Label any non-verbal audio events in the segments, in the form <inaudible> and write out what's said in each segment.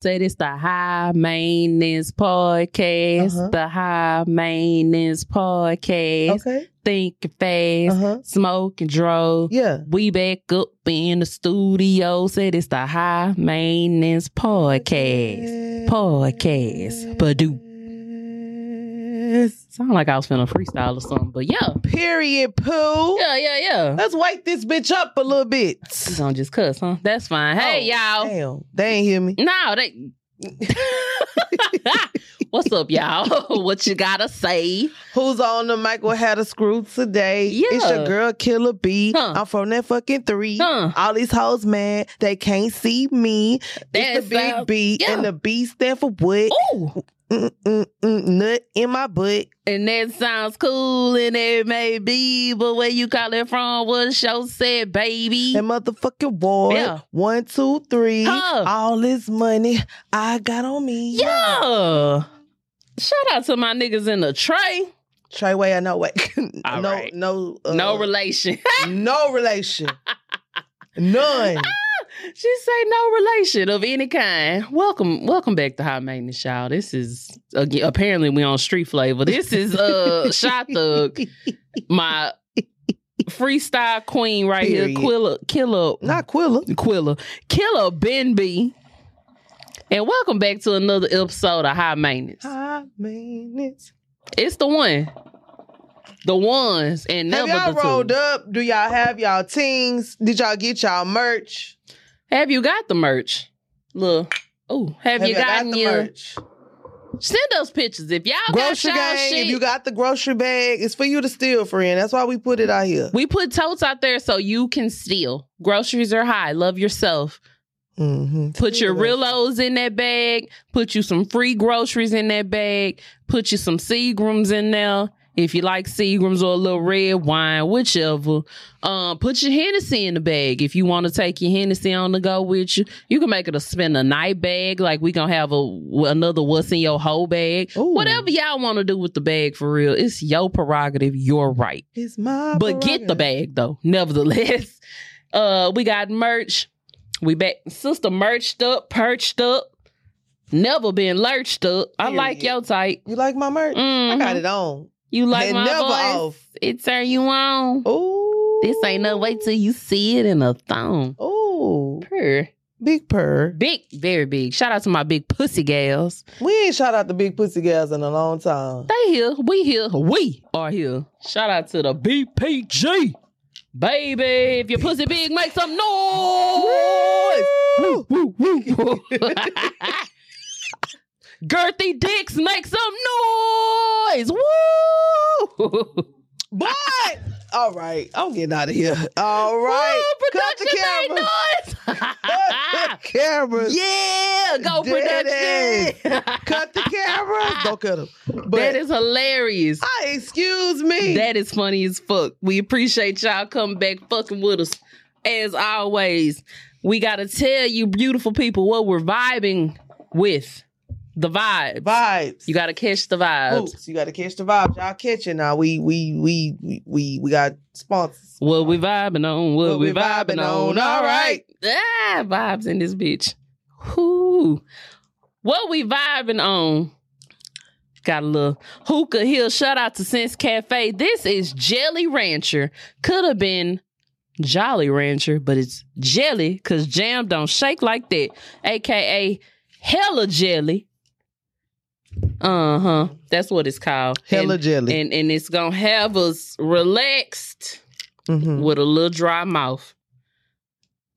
Said it's the high maintenance podcast. Uh-huh. The high maintenance podcast. Okay. Thinking fast, Uh-huh. smoke and drove. Yeah. We back up in the studio. Said it's the high maintenance podcast. Podcast. Badoo. Sound like I was finna freestyle or something, but yeah. Period, poo. Yeah, yeah, yeah. Let's wake this bitch up a little bit. You gonna just cuss, huh? That's fine. Hey, Oh, y'all. Damn. They ain't hear me. No, they. <laughs> What's up, y'all? <laughs> what you gotta say? Who's on the mic will have a screw today? It's Yeah. your girl Killer B. Huh. am from that fucking three. Huh. All these hoes, man, they can't see me. That's it's the big sounds- B, yeah. and the B stand for what? Ooh, Mm, mm, mm, nut in my butt. and that sounds cool, and it may be, but where you call it from? What show said, baby? And motherfucking boy. Yeah. One, two, three. Huh. All this money I got on me. yeah. Shout out to my niggas in the tray. Treyway, I know what. <laughs> All no, right. no, uh, no relation. <laughs> no relation. None. <laughs> She say no relation of any kind. Welcome, welcome back to High Maintenance, y'all. This is again, apparently we on street flavor. This is uh <laughs> Shot Thug, my freestyle queen right Period. here, Quilla, Killer, Not Quilla. Quilla, Killer Ben B. And welcome back to another episode of High Maintenance. High maintenance. It's the one, the ones, and Have never y'all the rolled two. up? Do y'all have y'all teams? Did y'all get y'all merch? Have you got the merch? Look, oh, have, you y'all gotten got the your? merch? Send those pictures if y'all Grocery got y'all shit. if you got the grocery bag, it's for you to steal, friend. That's why we put it out here. we put totes out there so you can steal. Groceries are high. Love yourself. Mm-hmm. Put your Rillos in that bag. Put you some free groceries in that bag. Put you some Seagrams in there. If you like Seagrams or a little red wine, whichever. Um, put your Hennessy in the bag. If you want to take your Hennessy on the go with you, you can make it a spend a night bag. Like we gonna have a another what's in your whole bag. Ooh. Whatever y'all want to do with the bag for real, it's your prerogative. Your right. It's my But get the bag though. Nevertheless, <laughs> uh, we got merch. We back, sister, merched up, perched up, never been lurched up. I like your type. You like my merch? I got it on. You like my never voice? off. It turn you on. Ooh. This ain't no wait till you see it in a thong. Ooh. Purr. Big purr. Big, very big. Shout out to my big pussy gals. We ain't shout out the big pussy gals in a long time. They here. We here. We are here. Shout out to the BPG. Baby, if your pussy big, make some noise. Woo, woo, woo. <laughs> <laughs> Girthy dicks, make some noise. Woo! <laughs> But all right, I'm getting out of here. All right, Woo, cut the camera. <laughs> Cut the camera. yeah, go production. Cut the camera. Don't cut them. <laughs> But that is hilarious. Ah, excuse me. That is funny as fuck. We appreciate y'all coming back fucking with us. As always, we got to tell you, beautiful people, what we're vibing with. The vibes. vibes. You got to catch the vibes. Oops, you got to catch the vibes. Y'all catching now. We we we we we, we got sponsors. What we vibing on? What, What we we vibing, vibing on? on, All all right. Ah, vibes in this bitch. Whoo. What we vibing on? Got a little hookah hill. Shout out to Sense Cafe. This is Jelly Rancher. Could have been Jolly Rancher, but it's jelly because jam don't shake like that. AKA hella jelly. Uh huh. That's what it's called. Hella and, jelly. And and it's gonna have us relaxed Mhm. with a little dry mouth.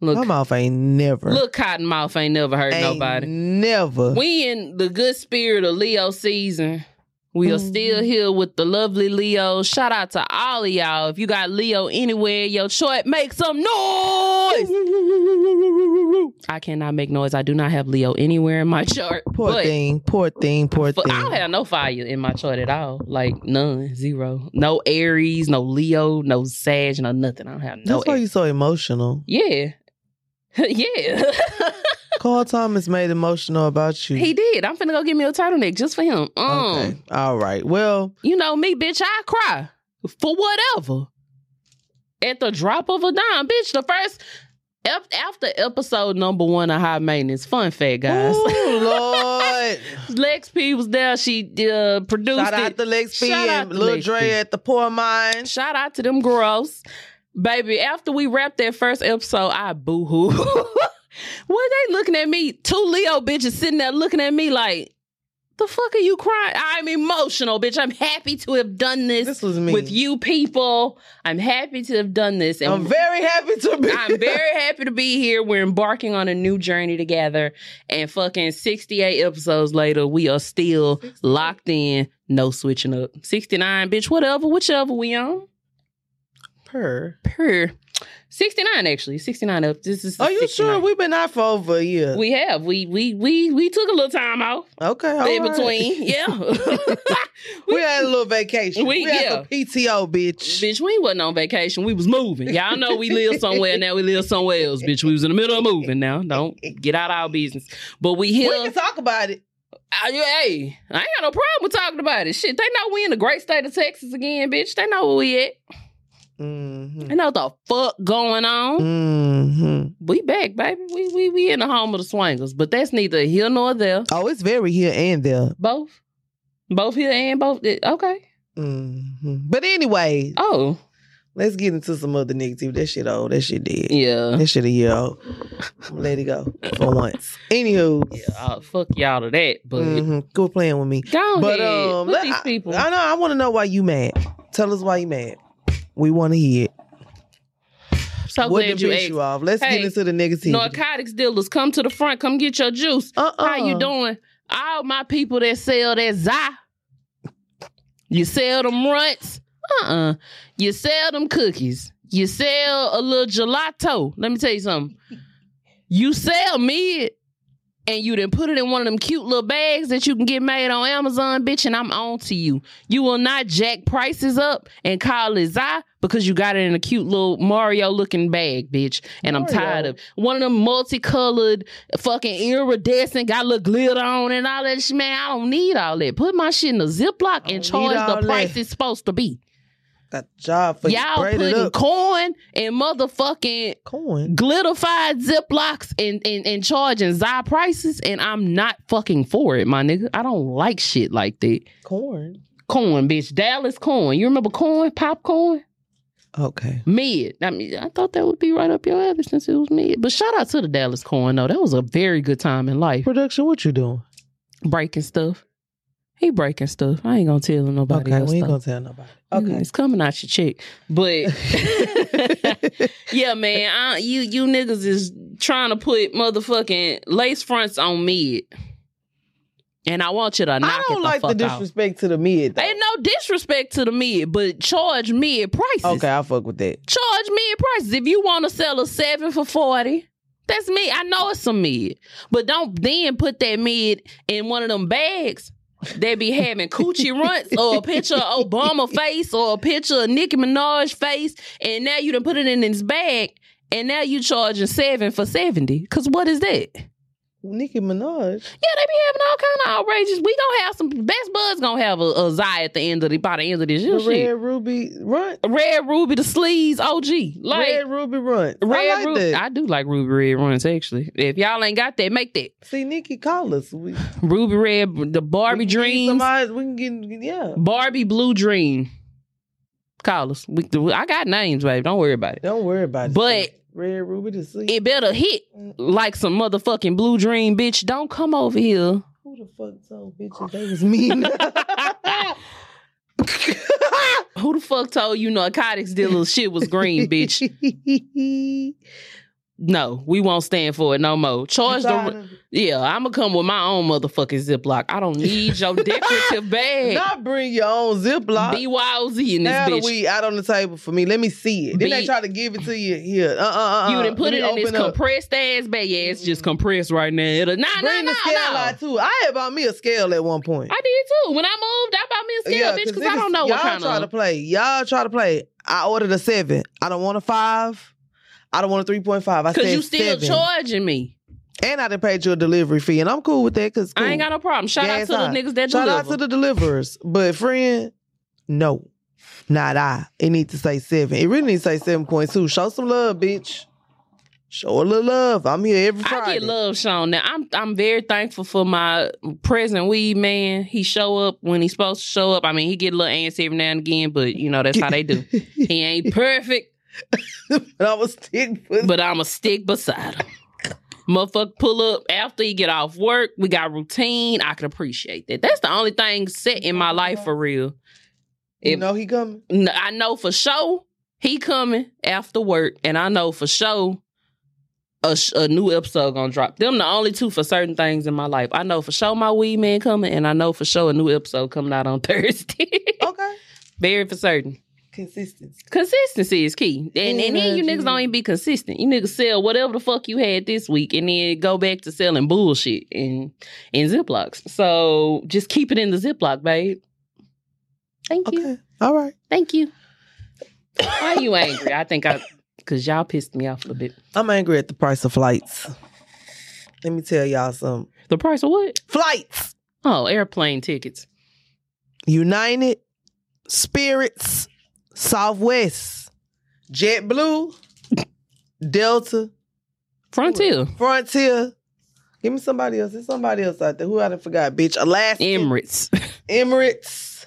Look, My mouth ain't never. look, cotton mouth ain't never hurt ain't nobody. Never. We in the good spirit of Leo season. We are Mhm. still here with the lovely Leo. Shout out to all of y'all. If you got Leo anywhere your chart, make some noise. I cannot make noise. I do not have Leo anywhere in my <laughs> chart. Poor but thing. Poor thing. Poor but thing. I don't have no fire in my chart at all. Like none, zero. No Aries, no Leo, no Sag, no nothing. I don't have no. That's why Aries. you so emotional. Yeah. <laughs> yeah. <laughs> Carl Thomas made emotional about you. he did. I'm finna go get me a turtleneck just for him. Um, okay. All right. Well, You know me, bitch, I cry for whatever. At the drop of a dime, bitch. The first After episode number one of High Maintenance, fun fact, guys. Ooh, Lord. <laughs> Lex P was there. She uh, produced Shout out to Lex P Shout out and Lil Lex Dre P. at the Poor Mine. Shout out to them girls. Baby, after we wrapped that first episode, I boo hoo. <laughs> what they looking at me? Two Leo bitches sitting there looking at me like, the fuck are you crying? I'm emotional, bitch. I'm happy to have done this, This was me. with you people. I'm happy to have done this. And I'm very happy to be. I'm very happy to be here. We're embarking on a new journey together. And fucking 68 episodes later, we are still locked in, no switching up. 69, bitch, whatever, whichever we on. per. Per 69 actually. 69 up. This is Are you 69. sure we've been out for over a year? we have. We we we we took a little time off okay, in right. between. <laughs> Yeah. <laughs> We had a little vacation. We- We, had yeah. PTO, bitch. Bitch, we wasn't on vacation. We was moving. Y'all know we live somewhere now. We live somewhere else, bitch. We was in the middle of moving now. Don't get out our business. But we We can talk about it. Uh, hey, I ain't got no problem with talking about it. Shit, they know we in the great state of Texas again, bitch. They know where we at. Mm-hmm. They know what the fuck going on. Mm-hmm. We back, baby. We we we in the home of the swingers, but that's neither here nor there. Oh, it's very here and there. Both, both here and both. Okay. hmm But anyway, Oh, let's get into some other negativity. That shit old. That shit dead. yeah. That shit a year old. Let it go for once. Anywho, Yeah, uh, fuck y'all to that, but mhm, go playing with me. go But ahead. um, Put these I- people. I, know. I want to know why you mad. Tell us why you mad. We want to hear it. so what glad you asked. you off? Let's Hey, get into the negativity. Narcotics dealers, come to the front. Come get your juice. uh-uh. How you uh-uh. doing? All my people that sell that za. You sell them Runtz. Uh-uh. You sell them cookies. You sell a little gelato. Let me tell you something. You sell mid and you then put it in one of them cute little bags that you can get made on Amazon, bitch, and I'm on to you. You will not jack prices up and call it za because you got it in a cute little Mario looking bag, bitch. And I'm tired of one of them multicolored fucking iridescent, got a little glitter on and all that shit. Man, I don't need all that. Put my shit in a Ziploc and charge the price that. it's supposed to be. Got a job for you. Y'all it putting corn and motherfucking Corn. glitterfied Ziplocs and, and, and charging Zy prices, and I'm not fucking for it, my nigga. I don't like shit like that. Corn. Corn, bitch. Dallas corn. You remember corn? Popcorn? Okay. Mid. I mean, I thought that would be right up your alley since it was mid. But shout out to the Dallas corn, though. That was a very good time in life. Production, what you doing? Breaking stuff. He breaking stuff. I ain't gonna tell nobody okay, we ain't though. gonna tell nobody. Okay. It's coming out your check. But <laughs> <laughs> yeah, man, I, you you niggas is trying to put motherfucking lace fronts on mid. And I want you to knock I don't the like the fuck out. disrespect to the mid. Though. Ain't no disrespect to the mid, but charge mid prices. Okay, I fuck with that. Charge mid prices. If you want to sell a seven for 40, that's me. I know it's some mid. But don't then put that mid in one of them bags They be having coochie <laughs> Runtz or a picture of Obama face or a picture of Nicki Minaj face. And now you done put it in this bag and now you charging seven for 70. Cause what is that? Nicki Minaj. Yeah, they be having all kind of outrageous. We gonna have some best buds gonna have a, a Zai at the end of the by the end of this year. The shit. Red Ruby Run. Red Ruby, the sleeves, OG. Like Red Ruby Run. Red I like Ruby. that. I do like Ruby Red runs actually. If y'all ain't got that, make that. See, Nicki, call us. We, Ruby Red, the Barbie we can get Dreams, Somebody, we can get, yeah. Barbie Blue Dream. Call us. We, I got names, babe. Don't worry about it. Don't worry about it. But- Red Ruby to see. It better hit mm. like some motherfucking Blue Dream, bitch. Don't come over here. Who the fuck told bitches they was mean? <laughs> <laughs> Who the fuck told you narcotics dealer shit was green, bitch? <laughs> No, we won't stand for it no more. Charge the yeah. I'm gonna come with my own motherfucking Ziploc. I don't need your <laughs> decorative bag. Not bring your own Ziploc. BYOZ in this now the bitch. weed out on the table for me. Let me see it. Then they try to give it to you here. Uh uh uh. you didn't put Let it in this up. compressed ass bag. Yeah, it's just compressed right now. It'll, nah, Bring nah, the scale nah. out too. I had bought me a scale at one point. I did too. When I moved, I bought me a scale, bitch, because I don't know y'all what kind try to play. Y'all try to play. I ordered a seven. I don't want a five. I don't want a three point five. I Because said you still seven. charging me. and I done paid you a delivery fee, and I'm cool with that. Cause I ain't got no problem. Shout out Gas to the niggas that Shout deliver. out to the deliverers, but friend, no, not I. It need to say seven. It really needs to say seven point two. Show some love, bitch. Show a little love. I'm here every Friday. I get love shown. Now I'm I'm very thankful for my present weed man. He show up when he's supposed to show up. I mean, he get a little antsy every now and again, but you know that's how they do. <laughs> He ain't perfect, <laughs> but I was stick with but I'm a stick beside him. Motherfucker pull up after you get off work. We got routine. I can appreciate that. That's the only thing set in my life for real. You know he coming. I know for sure he coming after work, and I know for sure a, sh- a new episode gonna drop. Them the only two for certain things in my life. I know for sure my weed man coming, and I know for sure a new episode coming out on <laughs> Thursday. Okay. Very for certain. Consistency. Consistency is key, and and then you niggas don't even be consistent. You niggas sell whatever the fuck you had this week, and then go back to selling bullshit in in Ziplocs. So just keep it in the Ziploc, babe. Thank you. Okay. All right. Thank you. Why are you angry? I think I, because y'all pissed me off a bit. I'm angry at the price of flights. Let me tell y'all something. The price of what? Flights. Oh, airplane tickets. United, Spirits, Southwest, JetBlue, Delta, Frontier. Frontier. Give me somebody else. There's somebody else out there. Who I done forgot, bitch. Alaska, Emirates. <laughs> Emirates,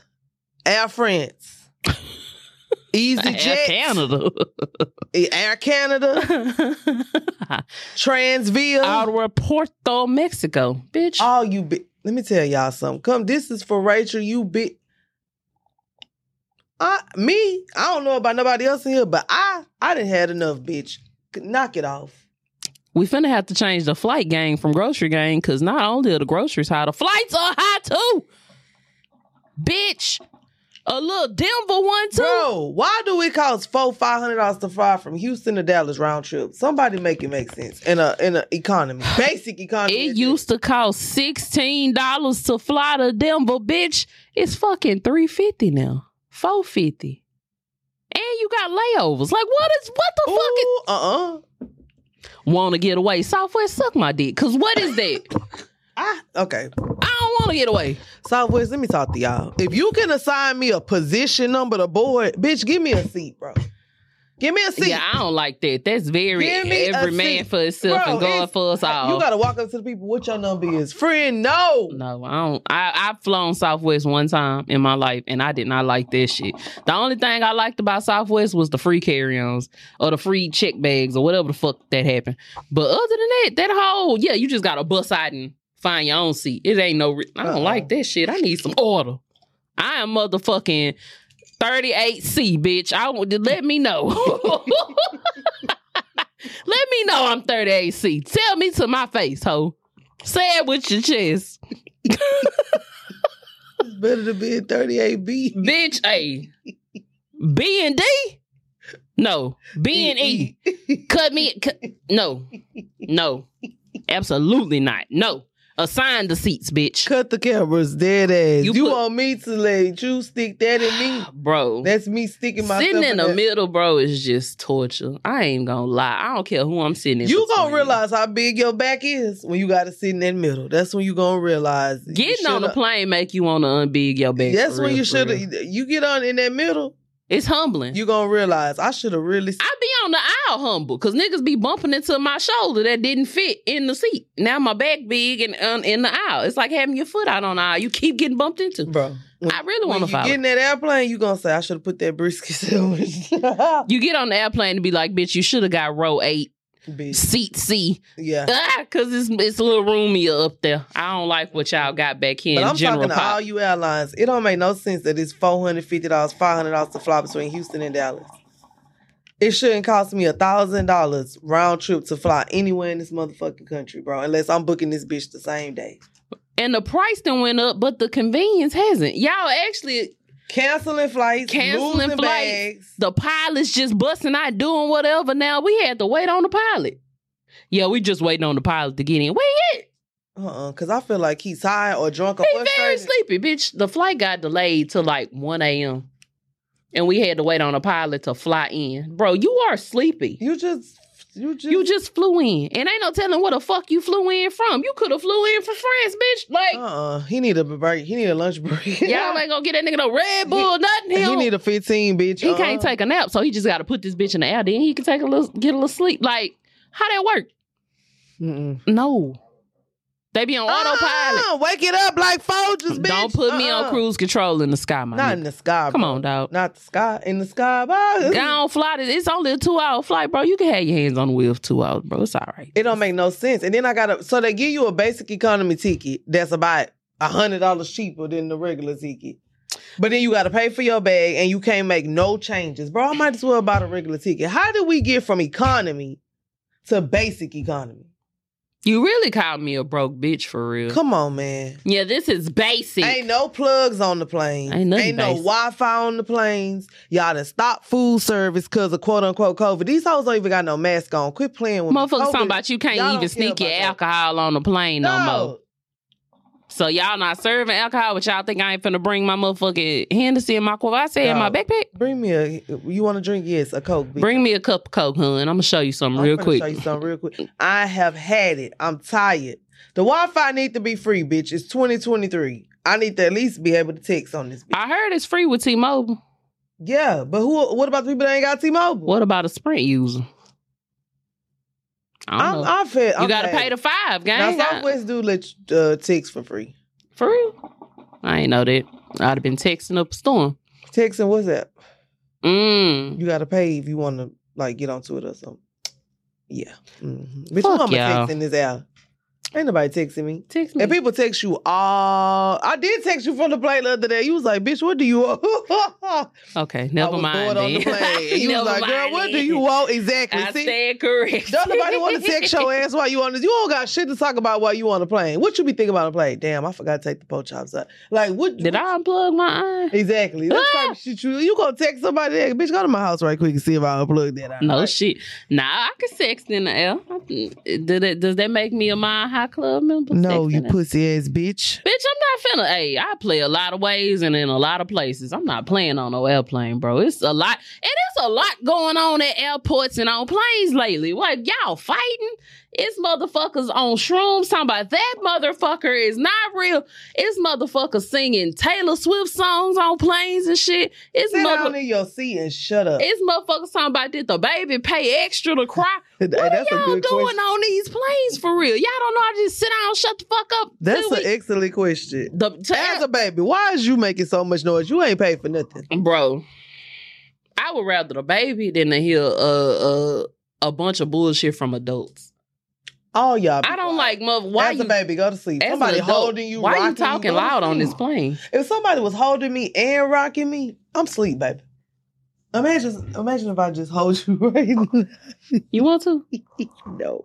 Air France, <laughs> Easy Air Jet, Canada. Air Canada, <laughs> Transavia. Aeropuerto, Mexico. Bitch. All you bi- let me tell y'all something. Come, this is for Rachel. You big. I me, I don't know about nobody else in here, but I I didn't had enough, bitch. Knock it off. we finna have to change the flight gang from grocery gang because not only are the groceries high, the flights are high too. Bitch. A little Denver one too. Bro, why do it cost four five hundred dollars to fly from Houston to Dallas round trip? Somebody make it make sense in a in a economy, <sighs> basic economy. It used to cost sixteen dollars to fly to Denver, bitch. It's fucking three fifty now, four fifty, and you got layovers. Like what is what the fuck? Ooh, uh uh want to get away? Southwest suck my dick. Cause what is that? <laughs> Ah, okay. I don't want to get away. Southwest, let me talk to y'all. If you can assign me a position number to board, bitch, give me a seat, bro. Give me a seat. Yeah, I don't like that. That's very Give me a every man seat. for himself Bro, and God for us all. You gotta walk up to the people. What your number is, friend? No. No, I don't. I, I've flown Southwest one time in my life, and I did not like that shit. The only thing I liked about Southwest was the free carry-ons or the free check bags or whatever the fuck that happened. But other than that, that whole yeah, you just gotta bust out and find your own seat. It ain't no. I don't Uh-uh. like that shit. I need some order. I am motherfucking. 38C, bitch. I would let me know. <laughs> let me know I'm 38C. Tell me to my face, ho. Say it with your chest. It's better to be in 38B. Bitch, hey. B and D? No. B and E. <laughs> Cut me. Cut, no. No. Absolutely not. No. Assign the seats, bitch. Cut the cameras, dead ass. You You, put- want me to let you stick that in me? <sighs> Bro. That's me sticking myself Sitting in the that. middle, bro, is just torture. I ain't gonna lie. I don't care who I'm sitting in. You gonna realize how big your back is when you got to sit in that middle. That's when you gonna realize. Getting on the plane make you want to unbig your back. That's when real, you should You get on in that middle, It's humbling. you gonna realize I should have really. I be on the aisle humble because niggas be bumping into my shoulder that didn't fit in the seat. Now my back big and um, in the aisle. It's like having your foot out on the aisle. You keep getting bumped into. Bro, when, I really want to you follow. get in that airplane, you gonna say I should have put that brisket <laughs> sandwich. you get on the airplane and be like, bitch, you should have got row eight, Bitch, seat C. yeah. Ah, cause it's it's a little roomier up there. I don't like what y'all got back here But in I'm talking to pop. all you airlines. It don't make no sense that it's four hundred fifty dollars, five hundred dollars to fly between Houston and Dallas. It shouldn't cost me a thousand dollars round trip to fly anywhere in this motherfucking country, bro. Unless I'm booking this bitch the same day. and the price then went up, but the convenience hasn't. Y'all actually Canceling flights, Canceling losing flights. bags. the pilot's just busting out doing whatever. Now we had to wait on the pilot. Yeah, we just waiting on the pilot to get in. Where he at? Uh-uh, cause I feel like he's high or drunk or He very sleepy, bitch. The flight got delayed to like 1 a.m. And we had to wait on a pilot to fly in. Bro, you are sleepy. You just, you just, You just flew in. And ain't no telling where the fuck you flew in from. You could have flew in from France, bitch. Like, Uh-uh. He need a break. He need a lunch break. <laughs> y'all ain't gonna get that nigga no Red Bull, nothing. He, he need a 15, bitch. he Uh-uh. can't take a nap, so he just gotta put this bitch in the air. Then he can take a little get a little sleep. Like, How that work? Mm-mm. No. They be on autopilot. Uh-uh, wake it up like Folgers, bitch. Don't put me on Uh-uh. cruise control in the sky, my Not nigga. in the sky. Come bro. on, dog. Not the sky. In the sky, bro. On, fly. this- It's only a two hour flight, bro. You can have your hands on the wheel for two hours, bro. It's all right. It don't make no sense. And then I gotta so they give you a basic economy ticket that's about a hundred dollars cheaper than the regular ticket. But then you gotta pay for your bag and you can't make no changes. Bro, I might as well buy the regular ticket. How did we get from economy to basic economy? You really called me a broke bitch for real. Come on, man. Yeah, this is basic. Ain't no plugs on the plane. Ain't nothing no basic. Wi-Fi on the planes. Y'all done stopped food service because of quote unquote COVID. These hoes don't even got no mask on. Quit playing with me. Motherfuckers COVID- talking about you can't y'all even sneak your about that. alcohol on the plane no, more. So y'all not serving alcohol, but y'all think I ain't finna bring my motherfucking Hennessy and my Courvoisier in my backpack? Bring me a. You want to drink? Yes, a Coke. bitch. Bring me a cup of Coke, hun. I'm gonna show you something I'm real quick. Show you something real quick. I have had it. I'm tired. The Wi-Fi need to be free, bitch. It's 2023. I need to at least be able to text on this. Bitch. I heard it's free with T-Mobile. yeah, but who? What about the people that ain't got T-Mobile? What about a Sprint user? I don't I'm, know. I've you gotta pay the five, Now gang. I- Southwest do let you, uh, text for free. For real? I ain't know that. I'd have been texting up a storm. Texting, what's that? Mm. You gotta pay if you want to like get onto it or something. Yeah, mm-hmm. bitch. Fuck Who I'ma y'all. text this hour? Ain't nobody texting me. Text me. And people text you all. I did text you from the plane the other day. You was like, "Bitch, what do you want?" <laughs> okay, never mind. bored on the plane. You <laughs> was like, "Girl, mind what do you want exactly?" I See, stand correct. don't nobody want to text your ass while you on this. You don't got shit to talk about while you on the plane. What you be thinking about the plane? Damn, I forgot to take the pork chops out. Like, what? Did I unplug my eye? Exactly. That's Ah! type of shit you you gonna text somebody that bitch go to my house right quick and see if I unplug that out. No Right? shit. Nah, I can sext in the air. Did it, does that make me a Mile High Club member? No, you pussy ass bitch. Bitch, I'm not finna. Hey, I play a lot of ways and in a lot of places. I'm not playing on no airplane, bro. It's a lot. And there's a lot going on at airports and on planes lately. What y'all fighting? It's motherfuckers on shrooms talking about that motherfucker is not real. It's motherfuckers singing Taylor Swift songs on planes and shit. It's Sit mother. down in your seat and shut up. It's motherfuckers talking about did the baby pay extra to cry? <laughs> What that's are y'all doing question. on these planes for real? Y'all don't know how to just sit down, shut the fuck up. That's an we- excellent question. the, to As a baby, why is you making so much noise? You ain't paid for nothing. bro. I would rather the baby than to hear uh, uh, a bunch of bullshit from adults. All y'all. I don't quiet. like mother. Why As you a baby, go to sleep. Somebody adult, holding you. Why rocking you talking loud on this plane? If somebody was holding me and rocking me, I'm sleep, baby. Imagine, imagine if I just hold you <laughs> right now. You want to? <laughs> no,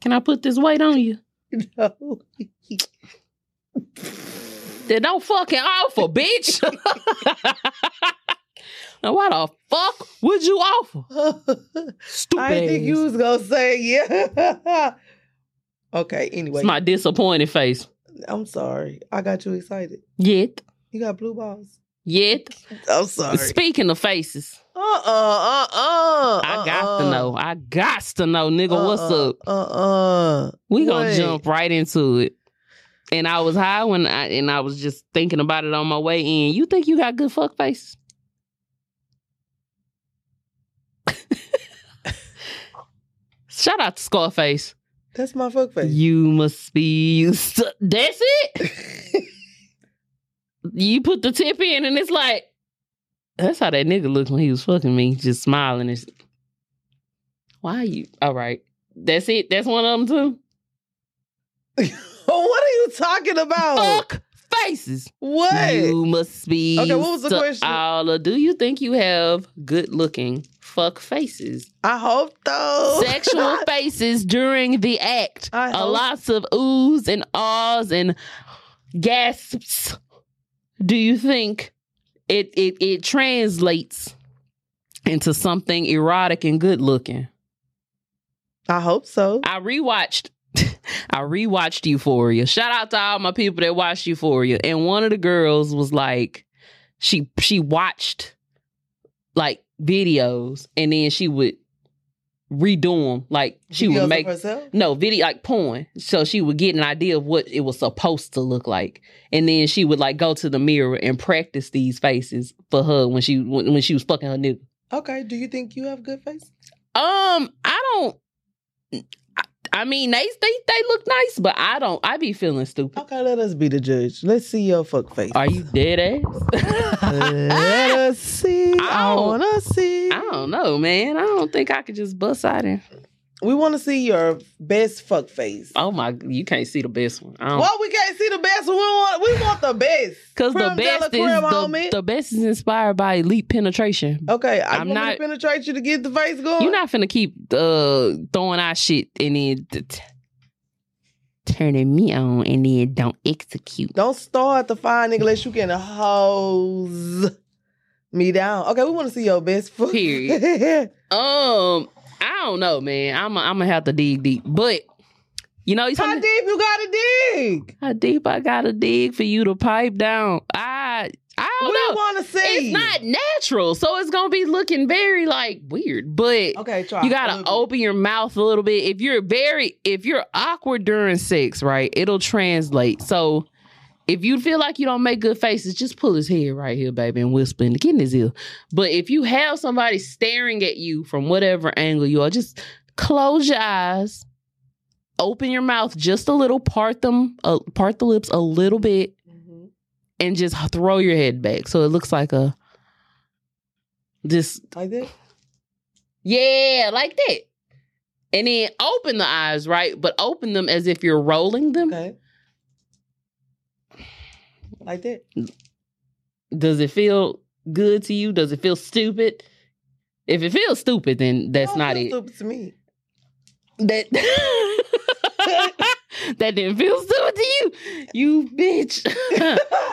Can I put this weight on you? <laughs> no. Then don't fucking offer, bitch. Now why the fuck would you offer? <laughs> Stupid. I think you was gonna say yeah. <laughs> okay, anyway, It's my disappointed face. I'm sorry. I got you excited. Yet, You got blue balls. yet. I'm sorry. Speaking of faces, Uh uh uh uh. I got to know. I got to know, nigga. what's Uh-uh, up? Uh uh. We gonna jump right into it. And I was high when I and I was just thinking about it on my way in. You think you got good fuck faces? Shout out to Scarface. That's my fuck face. You must be used to that's it. <laughs> you put the tip in and it's like that's how that nigga looked when he was fucking me, just smiling. It's, why are you all right? That's it. That's one of them too. <laughs> what are you talking about? Fuck faces. What? You must be. Okay, what was the question? All of, do you think you have good looking fuck faces? I hope though. Sexual <laughs> faces during the act. I A hope- lots of oohs and ahs and gasps. Do you think it it it translates into something erotic and good looking? I hope so. I rewatched <laughs> I rewatched Euphoria. Shout out to all my people that watched Euphoria. And one of the girls was like, she she watched like videos and then she would redo them. Like she Videos would make herself. no video like porn. So she would get an idea of what it was supposed to look like. And then she would like go to the mirror and practice these faces for her when she when, when she was fucking her nigga. Okay. Do you think you have good face? Um, I don't I mean, they they they look nice, but I don't. I be feeling stupid. Okay, let us be the judge. Let's see your fuck face. Are you dead ass? let us see. <laughs> I, I wanna see. I don't know, man. I don't think I could just bust out in. We want to see your best fuck face. Oh my, you can't see the best one. Well, we can't see the best. We want. We want the best. Because the Creme de la best is the, the best is inspired by elite penetration. Okay, I I'm not- to penetrate you to get the face going. You're not finna keep uh throwing out shit and then t- turning me on and then don't execute. Don't start the fine nigga unless you can hose me down. Okay, we want to see your best foot. Period. <laughs> Um, don't know, man. I'm I'm gonna have to dig deep, but you know, How deep you gotta dig? how deep I gotta dig for you to pipe down. I I don't We know. want to see. It's not natural, so it's gonna be looking very like weird. But Okay, try. you gotta little bit. open your mouth a little bit. If you're very, if you're awkward during sex, right, it'll translate. So if you feel like you don't make good faces, just pull his head right here, baby, and whisper in the in ear. But if you have somebody staring at you from whatever angle you are, just close your eyes, open your mouth just a little, part them, uh, part the lips a little bit, Mhm. and just throw your head back so it looks like a this Like that. yeah, like that. And then open the eyes, right? But open them as if you're rolling them. Okay. Like that. Does it feel good to you? Does it feel stupid? If it feels stupid, then that's Don't feel it. Stupid to me. That <laughs> that didn't feel stupid to you, you bitch.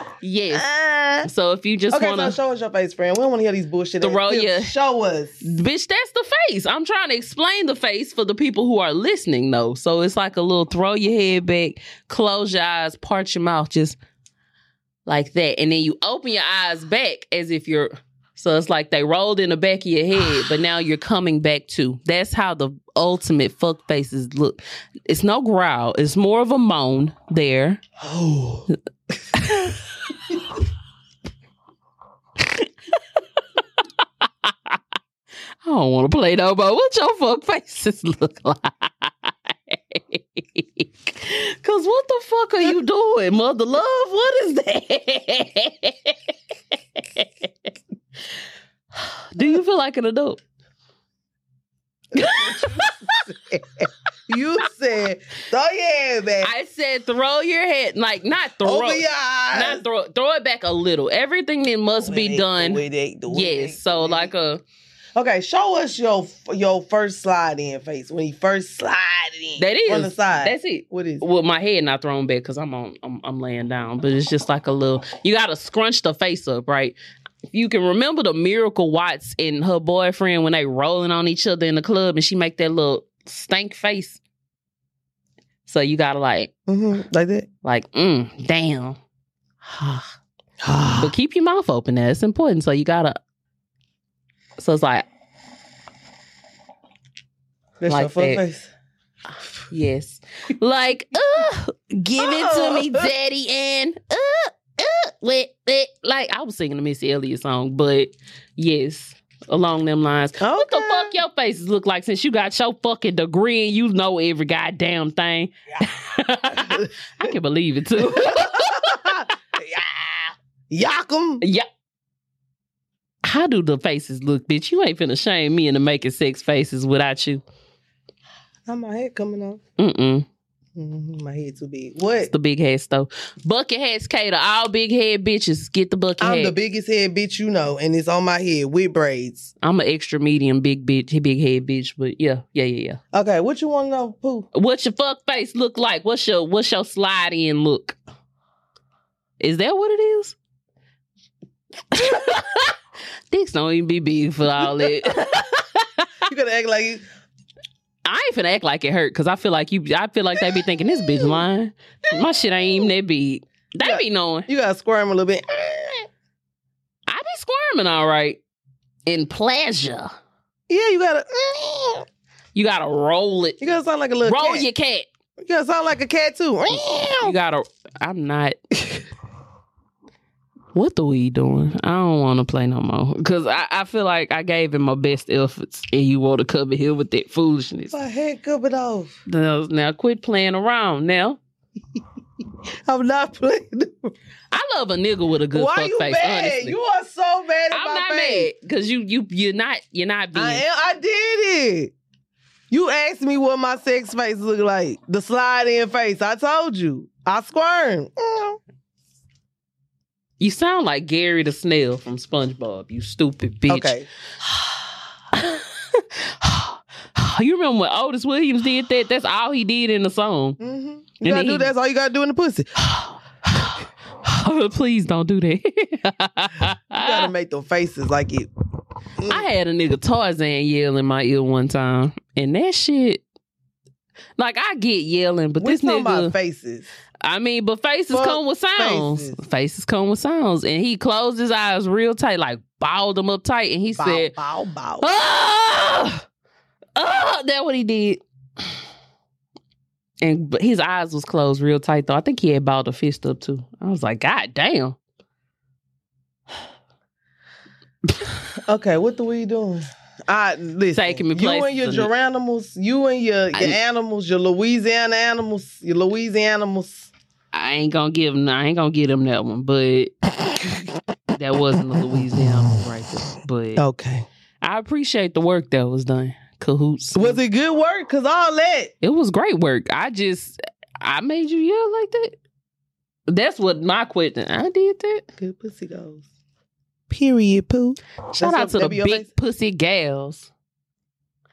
<laughs> yes. Ah. <laughs> So if you just okay, wanna, so show us your face, friend. We don't want to hear these bullshit. Throw your- Show us. bitch, that's the face. I'm trying to explain the face for the people who are listening, though. So it's like a little throw your head back, close your eyes, part your mouth, just like that, and then you open your eyes back as if you're. So it's like they rolled in the back of your head, but now you're coming back too. That's how the ultimate fuck faces look. It's no growl. It's more of a moan there. Oh. <laughs> I don't want to play no more. What your fuck faces look like? Cause what the fuck are you doing, mother love? What is that? Do you feel like an adult? you said throw your head back. I said throw your head, like not throw, Open your eyes. not throw, throw it back a little. Everything that must be done. the way they- the way they- Yes. So like a Okay, show us your your first slide in face when you first slide in. that is on the side. That's it. what is? With my head not thrown back because I'm on I'm, I'm laying down, but it's just like a little. You gotta scrunch the face up, right? You can remember the Miracle Watts and her boyfriend when they rolling on each other in the club, and she make that little stank face. So you gotta like hmm Like that. like mm, damn. <sighs> <sighs> but keep your mouth open. There, it's important. So you gotta. So it's like That's like your that. face. Yes. Like, uh, give it to me, <laughs> Oh. Daddy, and uh, uh, wait, wait. Like, I was singing a Missy Elliott song, but yes, along them lines. What the fuck your faces look like since you got your fucking degree and you know every goddamn thing? <laughs> I can believe it too. <laughs> yeah. Yakum. yeah. How do the faces look, bitch? You ain't finna shame me into making sex faces without you. How my head coming off? Mm-mm. Mhm, My head too big. What? It's the big head stove. Bucket hats cater. All big head bitches get the bucket I'm the biggest head bitch you know, and it's on my head with braids. I'm an extra medium big bitch, big head bitch, but yeah, yeah, yeah, yeah. Okay, what you want to know, Pooh? What's your fuck face look like? What's your what's your slide in look? Is that what it is? <laughs> Dicks don't even be big for all that. <laughs> You gotta act like you. I ain't finna act like it hurt because I feel like you. I feel like they be thinking this bitch lying. My shit ain't even that big. They Yeah. be knowing. You gotta squirm a little bit. I be squirming all right. In pleasure, Yeah, you gotta. you gotta roll it. You gotta sound like a little Roll cat. your cat. You gotta sound like a cat too. You gotta. I'm not. <laughs> What the we doing? I don't want to play no more because I, I feel like I gave him my best efforts, and you want to come in here with that foolishness. My head covered off. Now, now quit playing around. Now <laughs> I'm not playing. I love a nigga with a good Why fuck you face. mad? Honestly, You are so mad at I'm my not face. mad because you you you're not you're not being. I am. I did it. You asked me what my sex face look like. The slide in face. I told you. I squirmed. Mm. You sound like Gary the Snail from SpongeBob. You stupid bitch. Okay. <sighs> you remember when Otis Williams did that? That's all he did in the song. hmm And You gotta do he- that's all you gotta do in the pussy. <sighs> Please don't do that. You gotta make them faces like it. <laughs> I had a nigga Tarzan yell in my ear one time, and that shit. Like I get yelling, but we this talking nigga. about faces. I mean, but faces Fuck come with sounds. faces. Faces come with sounds, and he closed his eyes real tight, like balled them up tight, and he Bow, said, bow, bow. "Ah, ah." That what he did. And but his eyes was closed real tight though. I think he had balled a fist up too. I was like, God damn. Okay, what the we doing? I listen. Taking me you and your Garanimals, you and your your I- animals, your Louisiana animals, your Louisiana animals. I ain't gonna give him. I ain't gonna get him that one, but <laughs> that wasn't a Louisiana right there. But Okay. I appreciate the work that was done. Cahoots. Was it good work? Cause all that. It was great work. I just I made you yell like that. That's what my question. I did that. Good pussy goes. Period, poo. Shout That's out to the big face? pussy gals.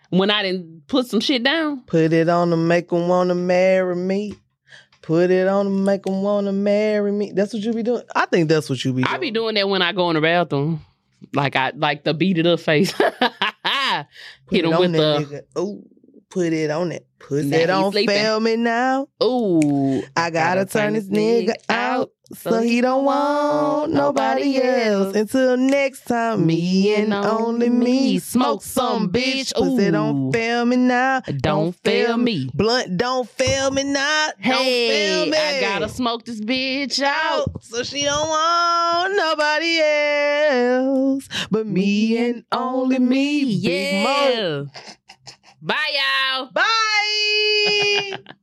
When I didn't put some shit down, Put it on them, make them wanna marry me. Put it on them, make them wanna marry me. That's what you be doing. I think that's what you be doing. I be doing that when I go in the bathroom. Like I like the beat it up face. <laughs> Hit it him with the nigga. Ooh, put it on it. Put Now it he on sleeping. film me now. ooh. I gotta turn this nigga out so he don't want nobody else. Until next time, me and only me. Smoke some bitch. Ooh. on film me now. Don't fail me. Blunt, don't fail me now. Don't Hey, fail me. I gotta smoke this bitch out. out so she don't want nobody else but me and only me. Yeah. Bye, y'all. Bye. <laughs>